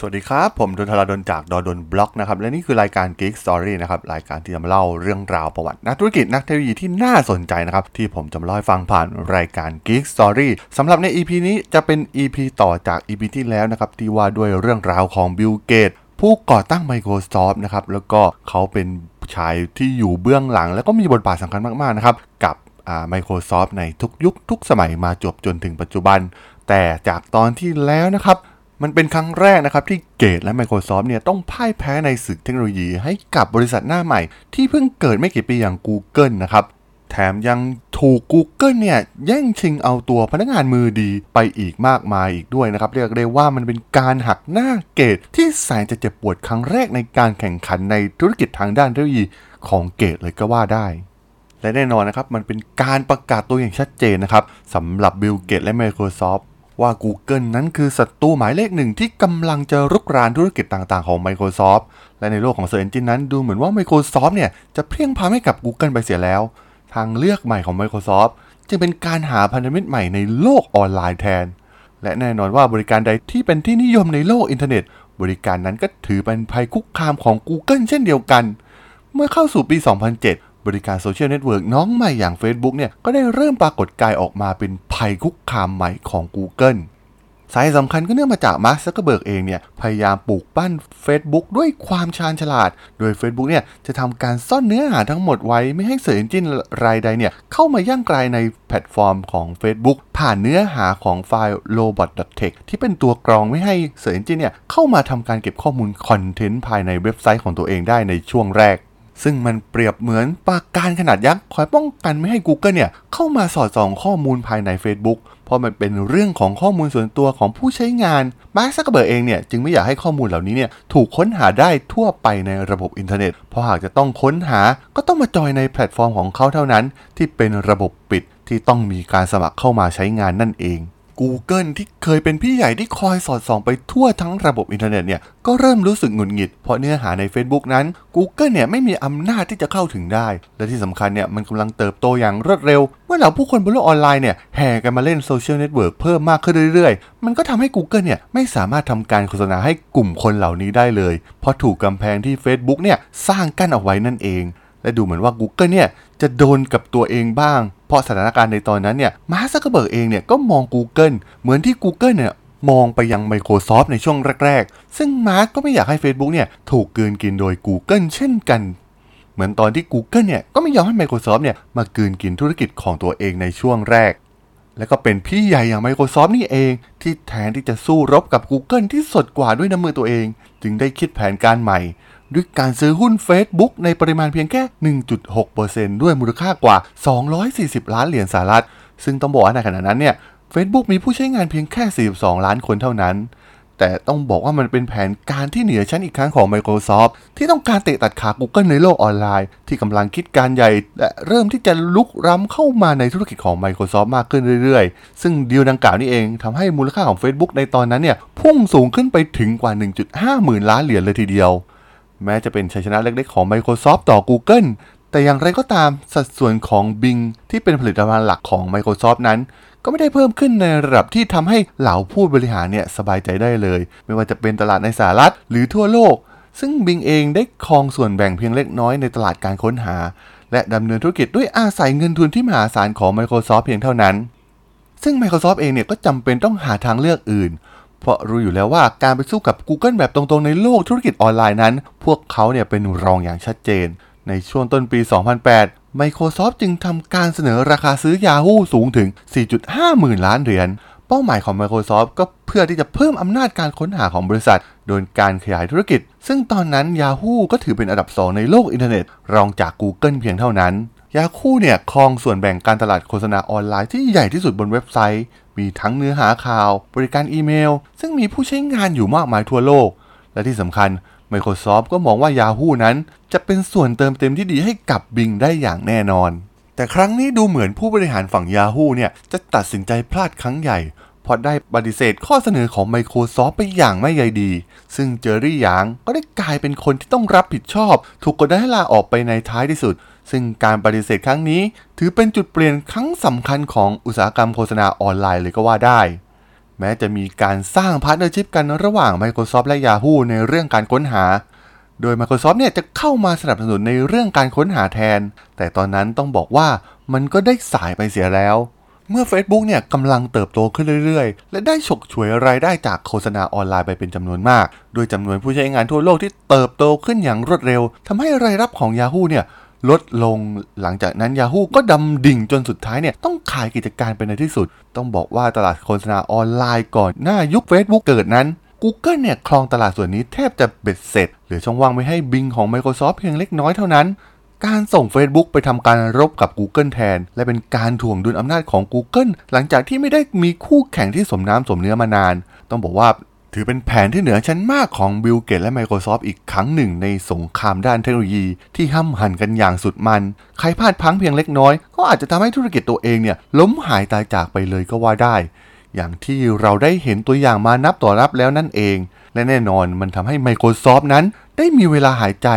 สวัสดีครับ ผมดนทราดนจากดอดนบล็อกนะครับ และนี่คือรายการ Geek Story นะครับ รายการที่จะมาเล่าเรื่องราวประวัตินักธุรกิจนักเทคโนโลยีที่น่าสนใจนะครับ ที่ผมจะมาเล่าให้ฟังผ่านรายการ Geek Story สำหรับใน EP นี้จะเป็น EP ต่อจาก EP ที่แล้วนะครับ ที่ว่าด้วยเรื่องราวของบิลเกตผู้ก่อตั้ง Microsoft นะครับ แล้วก็เขาเป็นชายที่อยู่เบื้องหลัง แล้วก็มีบทบาทสำคัญมากๆนะครับกับอ่า Microsoft ในทุกยุคทุกสมัยมาจบจนถึงปัจจุบัน แต่จากตอนที่แล้วนะครับ มันเป็นครั้งแรกนะครับที่เกตและ Microsoft เนี่ยต้องพ่ายแพ้ในศึกเทคโนโลยีให้กับบริษัทหน้าใหม่ ที่เพิ่งเกิดไม่กี่ปีอย่าง Google นะครับ แถมยังถูก Google เนี่ยแย่งชิงเอาตัวพนักงานมือดีไปอีกมากมายอีกด้วยนะครับ เรียกได้ว่ามันเป็นการหักหน้าเกตที่แสนจะเจ็บปวดครั้งแรกในการแข่งขันในธุรกิจทางด้านเทคโนโลยีของเกตเลยก็ว่าได้และแน่นอนนะครับ มันเป็นการประกาศตัวอย่างชัดเจนนะครับสำหรับบิลเกตส์และ Microsoft ว่า Google นั้นคือศัตรูหมายเลขหนึ่งที่กำลังจะรุกรานธุรกิจต่างๆ ของ Microsoft และในโลกของ Search Engine นั้นดูเหมือนว่า Microsoft เนี่ยจะเพลี่ยงพล้ำให้กับ Google ไปเสียแล้ว ทางเลือกใหม่ของ Microsoft จึงเป็นการหาพันธมิตรใหม่ในโลกออนไลน์แทน และแน่นอนว่าบริการใดที่เป็นที่นิยมในโลกอินเทอร์เน็ต บริการนั้นก็ถือเป็นภัยคุกคามของ Google เช่นเดียวกัน เมื่อเข้าสู่ปี 2007 บริการ social network น้องใหม่อย่าง Facebook เนี่ยก็ได้เริ่มปรากฏกายออกมาเป็นภัยคุกคามใหม่ของ Google สาเหตุสำคัญก็เนื่องมาจากมาร์คซักเกอร์เบิร์กเองเนี่ยพยายามปลูกปั้น Facebook ด้วยความชาญฉลาด โดย Facebook เนี่ยจะทำการซ่อนเนื้อหาทั้งหมดไว้ไม่ให้ search engine รายใดเนี่ยเข้ามาย่างกรายในแพลตฟอร์มของ Facebook ผ่านเนื้อหาของไฟล์ robot.txt ที่เป็นตัวกรองไม่ให้ search engine เนี่ยเข้ามาทำการเก็บข้อมูล content ภายในเว็บไซต์ของตัวเองได้ในช่วงแรก ซึ่งมันเปรียบเหมือนปราการขนาดยักษ์คอยป้องกันไม่ให้ Google เนี่ยเข้ามาสอดส่องข้อมูลภายใน Facebook เพราะมันเป็นเรื่องของข้อมูลส่วนตัวของผู้ใช้งานมาร์คซักเกอร์เบิร์กเองเนี่ยจึงไม่อยากให้ข้อมูลเหล่านี้เนี่ยถูกค้นหาได้ทั่วไปในระบบอินเทอร์เน็ต เพราะหากจะต้องค้นหาก็ต้องมาจอยในแพลตฟอร์มของเขาเท่านั้น ที่เป็นระบบปิดที่ต้องมีการสมัครเข้ามาใช้งานนั่นเอง Google ที่เคยเป็นพี่ใหญ่ที่คอยสอดส่องไปทั่วทั้งระบบอินเทอร์เน็ตเนี่ยก็เริ่มรู้สึกหงุดหงิด เพราะเนื้อหาใน Facebook นั้น Google เนี่ยไม่มีอำนาจที่จะเข้าถึงได้ และที่สำคัญเนี่ยมันกำลังเติบโตอย่างรวดเร็ว เมื่อเหล่าผู้คนบนโลกออนไลน์เนี่ยแห่กันมาเล่นโซเชียลเน็ตเวิร์กเพิ่มมากขึ้นเรื่อยๆ มันก็ทำให้ Google เนี่ยไม่สามารถทำการโฆษณาให้กลุ่มคนเหล่านี้ได้เลย เพราะถูกกำแพงที่ Facebook เนี่ยสร้างกั้นเอาไว้นั่นเอง และดูเหมือนว่า Google เนี่ยจะโดนกับตัวเองบ้าง เพราะสถานการณ์ในตอนนั้นเนี่ยมาร์คซักเกอร์เบิร์กเองเนี่ยก็มอง Google เหมือนที่ Google เนี่ยมองไปยัง Microsoft ในช่วงแรก ๆ ซึ่งมาร์กก็ไม่อยากให้ Facebook เนี่ยถูกกืนกินโดย Google เช่นกัน เหมือนตอนที่ Google เนี่ยก็ไม่ยอมให้ Microsoft เนี่ยมากืนกินธุรกิจของตัวเองในช่วงแรก และก็เป็นพี่ใหญ่อย่าง Microsoft นี่เอง ที่แทนที่จะสู้รบกับ Google ที่สดกว่าด้วยน้ำมือตัวเอง จึงได้คิดแผนการใหม่ ด้วยการซื้อหุ้น Facebook ในปริมาณเพียงแค่ 1.6%ด้วยมูลค่ากว่า 240 ล้านเหรียญสหรัฐ ซึ่งต้องบอกว่าในขณะนั้นเนี่ย Facebook มีผู้ใช้งานเพียงแค่ 42 ล้านคนเท่านั้น แต่ต้องบอกว่ามันเป็นแผนการที่เหนือชั้นอีกครั้งของ Microsoft ที่ต้องการเตะตัดขา Google ในโลกออนไลน์ ที่กำลังคิดการใหญ่ และเริ่มที่จะลุกล้ำเข้ามาในธุรกิจของ Microsoft มากขึ้นเรื่อยๆ ซึ่งดีลดังกล่าวนี้เองทำให้มูลค่าของ Facebook ในตอนนั้นเนี่ยพุ่งสูงขึ้นไปถึงกว่า 1.5 หมื่นล้านเหรียญเลยทีเดียว แม้จะเป็นชัยชนะเล็กๆของ Microsoft ต่อ Google แต่อย่างไรก็ตามสัดส่วนของ Bing ที่เป็นผลิตภัณฑ์หลักของ Microsoft นั้น ก็ไม่ได้เพิ่มขึ้นในระดับที่ทำให้เหล่าผู้บริหารเนี่ยสบายใจได้เลย ไม่ว่าจะเป็นตลาดในสหรัฐหรือทั่วโลก ซึ่ง Bing เองได้ครองส่วนแบ่งเพียงเล็กน้อยในตลาดการค้นหา และดำเนินธุรกิจด้วยอาศัยเงินทุนที่มหาศาลของ Microsoft เพียงเท่านั้น ซึ่ง Microsoft เองเนี่ยก็จำเป็นต้องหาทางเลือกอื่น เพราะรู้อยู่แล้วว่าการไปสู้กับ Google แบบตรงๆในโลกธุรกิจออนไลน์นั้น พวกเขาเนี่ยเป็นรองอย่างชัดเจน ในช่วงต้นปี 2008 Microsoft จึงทำการเสนอราคาซื้อ Yahoo สูงถึง 4.5 หมื่นล้านเหรียญเป้าหมายของ Microsoft ก็เพื่อที่จะเพิ่มอำนาจการค้นหาของบริษัท โดยการขยายธุรกิจ ซึ่งตอนนั้น Yahoo ก็ถือเป็นอันดับ 2 ในโลกอินเทอร์เน็ต รองจาก Google เพียงเท่านั้น Yahoo เนี่ยครองส่วนแบ่งการตลาดโฆษณาออนไลน์ที่ใหญ่ที่สุดบนเว็บไซต์ มีทั้งเนื้อหาข่าว บริการอีเมล ซึ่งมีผู้ใช้งานอยู่มากมายทั่วโลก และที่สำคัญ Microsoft ก็มองว่า Yahoo นั้นจะเป็นส่วนเติมเต็มที่ดีให้กับ Bing ได้อย่างแน่นอน แต่ครั้งนี้ดูเหมือนผู้บริหารฝั่ง Yahoo เนี่ยจะตัดสินใจพลาดครั้งใหญ่เพราะได้ปฏิเสธข้อเสนอของ Microsoft ไปอย่างไม่ใยดี ซึ่งเจอรี่หยางก็ได้กลายเป็นคนที่ต้องรับผิดชอบ ถูกกดดันให้ลาออกไปในท้ายที่สุด ซึ่งการปฏิเสธครั้งนี้ ถือเป็นจุดเปลี่ยนครั้งสำคัญของอุตสาหกรรมโฆษณาออนไลน์เลยก็ว่าได้ แม้จะมีการสร้าง partnership กันระหว่าง Microsoft และ Yahoo ในเรื่องการค้นหา โดย Microsoft เนี่ยจะเข้ามาสนับสนุนในเรื่องการค้นหาแทน แต่ตอนนั้นต้องบอกว่ามันก็ได้สายไปเสียแล้ว เมื่อ Facebook เนี่ยกำลังเติบโตขึ้นเรื่อยๆ และได้ฉกฉวยรายได้จากโฆษณาออนไลน์ไปเป็นจำนวนมาก โดยจำนวนผู้ใช้งานทั่วโลกที่เติบโตขึ้นอย่างรวดเร็วทำให้รายรับของ Yahoo เนี่ย ลดลงหลังจากนั้น Yahoo ก็ดำดิ่งจนสุดท้ายเนี่ย ต้องขายกิจการไปในที่สุด ต้องบอกว่าตลาดโฆษณาออนไลน์ก่อนหน้ายุค Facebook เกิดนั้น Google เนี่ยครองตลาดส่วนนี้แทบจะเบ็ดเสร็จ เหลือช่องว่างไว้ให้ Bing ของ Microsoft เพียงเล็กน้อยเท่านั้น การส่ง Facebook ไปทำการรบกับ Google แทน และเป็นการถ่วงดุลอำนาจของ Google หลังจากที่ไม่ได้มีคู่แข่งที่สมน้ำสมเนื้อมานาน ต้องบอกว่า ถือเป็นแผนที่เหนือชั้นมากของบิลเกตและ Microsoft อีกครั้งหนึ่งในสงครามด้านเทคโนโลยี ที่ห้ำหันกันอย่างสุดมัน ใครพลาดพังเพียงเล็กน้อย ก็อาจจะทำให้ธุรกิจตัวเองเนี่ยล้มหายตายจากไปเลยก็ว่าได้ อย่างที่เราได้เห็นตัวอย่างมานับต่อนับแล้วนั่นเอง และแน่นอนมันทำให้ Microsoft นั้น ได้มีเวลาหายใจ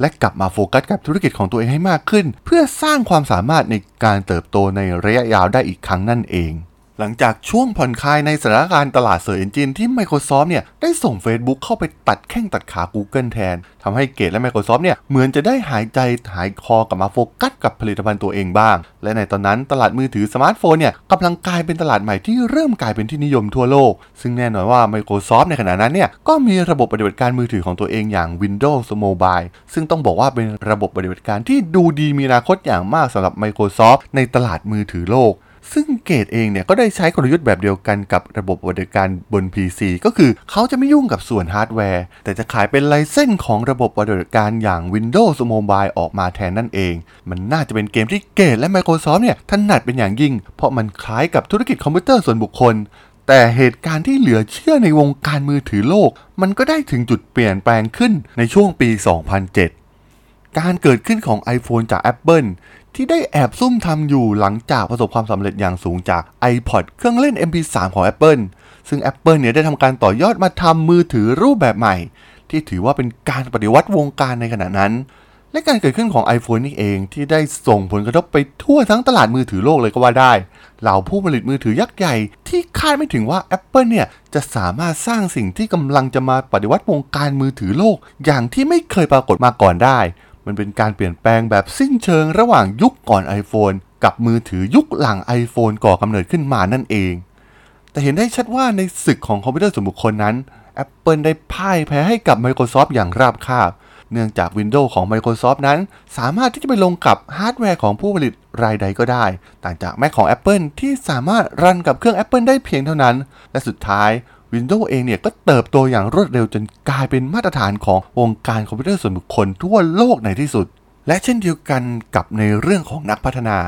และกลับมาโฟกัสกับธุรกิจของตัวเองให้มากขึ้น เพื่อสร้างความสามารถในการเติบโตในระยะยาวได้อีกครั้งนั่นเอง หลังจากช่วงผ่อนคลายในสถานการณ์ตลาด search engine ที่ Microsoft เนี่ยได้ส่ง Facebook เข้าไปตัดแข้งตัดขา Google แทนทำให้เกตและ Microsoft เนี่ยเหมือนจะได้หายใจหายคอกลับมาโฟกัสกับผลิตภัณฑ์ตัวเองบ้าง และในตอนนั้นตลาดมือถือสมาร์ทโฟนเนี่ยกำลังกลายเป็นตลาดใหม่ที่เริ่มกลายเป็นที่นิยมทั่วโลก ซึ่งแน่นอนว่า Microsoft ในขณะนั้นเนี่ยก็มีระบบปฏิบัติการมือถือของตัวเองอย่าง Windows Mobile ซึ่งต้องบอกว่าเป็นระบบปฏิบัติการที่ดูดีมีอนาคตอย่างมากสำหรับ Microsoft ในตลาดมือถือโลก ซึ่งเกตเองเนี่ยก็ได้ใช้กลยุทธ์แบบเดียวกันกับระบบปฏิบัติการบน PC ก็คือเขาจะไม่ยุ่งกับส่วนฮาร์ดแวร์ แต่จะขายเป็น license ของระบบปฏิบัติการอย่าง Windows Mobile ออกมาแทนนั่นเอง มันน่าจะเป็นเกมที่เกตและ Microsoft เนี่ยถนัดเป็นอย่างยิ่ง เพราะมันคล้ายกับธุรกิจคอมพิวเตอร์ส่วนบุคคล แต่เหตุการณ์ที่เหลือเชื่อในวงการมือถือโลก มันก็ได้ถึงจุดเปลี่ยนแปลงขึ้นในช่วงปี 2007 การเกิดขึ้นของ iPhone จาก Apple ที่ได้แอบซุ่มทำอยู่หลังจากประสบความสำเร็จอย่างสูงจาก iPod เครื่องเล่น MP3 ของ Apple ซึ่ง Apple เนี่ยได้ทำการต่อยอดมาทำมือถือรูปแบบใหม่ ที่ถือว่าเป็นการปฏิวัติวงการในขณะนั้น และการเกิดขึ้นของ iPhone นี่เองที่ได้ส่งผลกระทบไปทั่วทั้งตลาดมือถือโลกเลยก็ว่าได้ เหล่าผู้ผลิตมือถือยักษ์ใหญ่ ที่คาดไม่ถึงว่า Apple เนี่ยจะสามารถสร้างสิ่งที่กำลังจะมาปฏิวัติวงการมือถือโลก อย่างที่ไม่เคยปรากฏมาก่อนได้ มันเป็นการเปลี่ยนแปลงแบบสิ้นเชิงระหว่างยุคก่อน iPhone กับมือถือยุคหลัง iPhone ก่อกำเนิดขึ้นมานั่นเอง แต่เห็นได้ชัดว่าในศึกของคอมพิวเตอร์ส่วนบุคคลนั้น Apple ได้พ่ายแพ้ให้กับ Microsoft อย่างราบคาบ เนื่องจาก Windows ของ Microsoft นั้น สามารถที่จะไปลงกับฮาร์ดแวร์ของผู้ผลิตรายใดก็ได้ ต่างจาก Mac ของ Apple ที่สามารถ run กับเครื่อง Apple ได้เพียงเท่านั้น และสุดท้าย Windows เองเนี่ยก็เติบโตอย่างรวดเร็วจนกลายเป็นมาตรฐานของวงการคอมพิวเตอร์ส่วนบุคคลทั่วโลกในที่สุด และเช่นเดียวกันกับในเรื่องของนักพัฒนา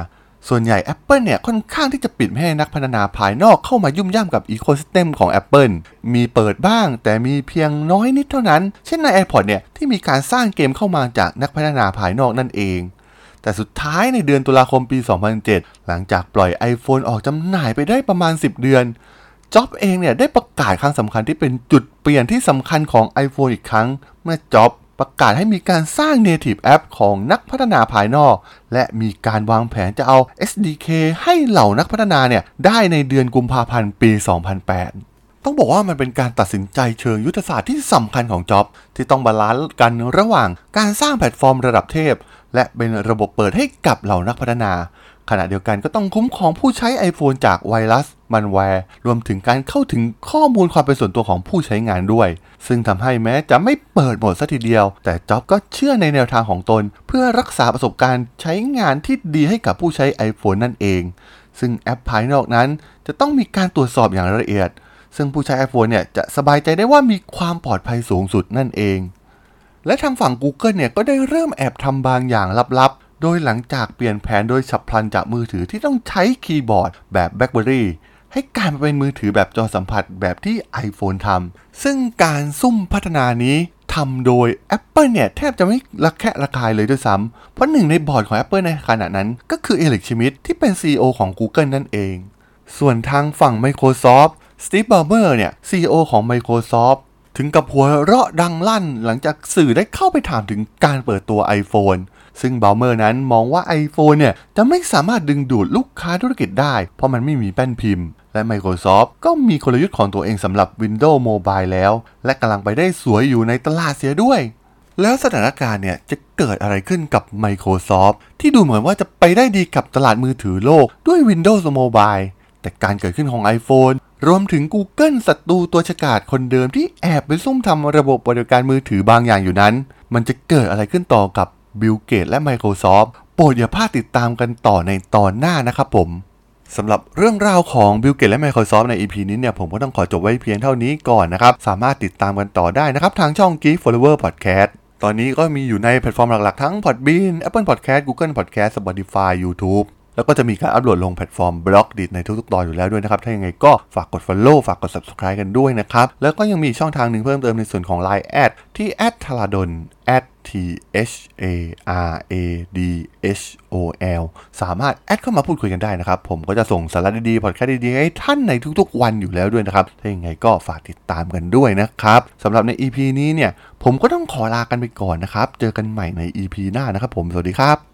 ส่วนใหญ่ Apple เนี่ยค่อนข้างที่จะปิดไม่ให้นักพัฒนาภายนอกเข้ามายุ่มย่ำกับอีโค y ิสเต็มของ Apple มีเปิดบ้างแต่มีเพียงน้อยนิดเท่านั้น เช่นใน iPod เนี่ยที่มีการสร้างเกมเข้ามาจากนักพัฒนาภายนอกนั่นเองแต่สุดท้ายในเดือนตุลาคมปี 2007 หลังจากปล่อย iPhone ออกจำหน่ายไปได้ประมาณ 10 เดือน จ็อบเองเนี่ยได้ประกาศครั้งสำคัญที่เป็นจุดเปลี่ยนที่สำคัญของ iPhone อีกครั้ง เมื่อจ็อบประกาศให้มีการสร้าง Native App ของนักพัฒนาภายนอก และมีการวางแผนจะเอา SDK ให้เหล่านักพัฒนาเนี่ยได้ในเดือนกุมภาพันธ์ปี 2008 ต้องบอกว่ามันเป็นการตัดสินใจเชิงยุทธศาสตร์ที่สำคัญของจ็อบส์ ที่ต้อง balance กันระหว่างการสร้างแพลตฟอร์มระดับเทพ และเป็นระบบเปิดให้กับเหล่านักพัฒนา ขณะเดียวกันก็ต้องคุ้มครองผู้ใช้ iPhone จากไวรัส มันแวร์ รวมถึงการเข้าถึงข้อมูลความเป็นส่วนตัวของผู้ใช้งานด้วย ซึ่งทำให้แม้จะไม่เปิดหมดเสียทีเดียว แต่จ็อบส์ก็เชื่อในแนวทางของตน เพื่อรักษาประสบการณ์ใช้งานที่ดีให้กับผู้ใช้ iPhone นั่นเอง ซึ่งแอปภายนอกนั้นจะต้องมีการตรวจสอบอย่างละเอียด ซึ่งผู้ใช้ iPhone เนี่ยจะสบายใจได้ว่ามีความปลอดภัยสูงสุดนั่นเอง และทางฝั่ง Google เนี่ยก็ได้เริ่มแอบทำบางอย่างลับๆ โดยหลังจากเปลี่ยนแผนโดยฉับพลันจากมือถือที่ต้องใช้คีย์บอร์ดแบบ BlackBerry ให้กลายมาเป็นมือถือแบบจอสัมผัสแบบที่ iPhone ทำ ซึ่งการซุ่มพัฒนานี้ทำโดย Apple เนี่ย แทบจะไม่ระแคะระคายเลยด้วยซ้ำ เพราะหนึ่งในบอร์ดของ Apple ในขณะนั้น ก็คือ Eric Schmidt ที่เป็น CEO ของ Google นั่นเอง ส่วนทางฝั่ง Microsoft Steve Ballmer เนี่ย CEO ของ Microsoft ถึงกับหัวเราะดังลั่นหลังจากสื่อได้เข้าไปถามถึงการเปิดตัว iPhone ซึ่ง Ballmer นั้นมองว่า iPhone เนี่ย จะไม่สามารถดึงดูดลูกค้าธุรกิจได้ เพราะมันไม่มีแป้นพิมพ์ และ Microsoft ก็มีกลยุทธ์ของตัวเองสำหรับ Windows Mobile แล้ว และกำลังไปได้สวยอยู่ในตลาดเสียด้วย แล้วสถานการณ์เนี่ย จะเกิดอะไรขึ้นกับ Microsoft ที่ดูเหมือนว่าจะไปได้ดีกับตลาดมือถือโลกด้วย Windows Mobile แต่การเกิดขึ้นของ iPhone รวมถึง Google ศัตรูตัวฉกาจคนเดิมที่แอบไปซุ่มทำระบบบริการมือถือบางอย่างอยู่นั้น มันจะเกิดอะไรขึ้นต่อกับบิลเกตส์และ Microsoft โปรดอย่าพลาดติดตามกันต่อในตอนหน้านะครับผมสำหรับเรื่องราวของ Bill Gates และ Microsoft ใน EP นี้เนี่ยผมก็ต้องขอจบไว้เพียงเท่านี้ก่อนนะครับ สามารถติดตามกันต่อได้นะครับทางช่อง Geek Forever Podcast ตอนนี้ก็มีอยู่ในแพลตฟอร์มหลักๆ ทั้ง Podbean Apple Podcast Google Podcast Spotify YouTube แล้วก็จะมีการอัปโหลดลงแพลตฟอร์ม Blockdit ในทุกๆตอนอยู่แล้วด้วยนะครับ ถ้ายังไงก็ฝากกด Follow ฝากกด Subscribe กันด้วยนะครับ แล้วก็ยังมีช่องทางหนึ่งเพิ่มเติมในส่วนของ Line แอดที่ t h a r a d o n t h a r a d h o l สามารถ add เข้ามาพูดคุยกันได้นะครับ ผมก็จะส่งสาระดีๆพอดแคสต์ดีๆให้ท่านในทุกๆวันอยู่แล้วด้วยนะครับ ถ้ายังไงก็ฝากติดตามกันด้วยนะครับสำหรับใน EP นี้เนี่ย ผมก็ต้องขอลากันไปก่อนนะครับ เจอกันใหม่ใน EP หน้านะครับผมสวัสดีครับ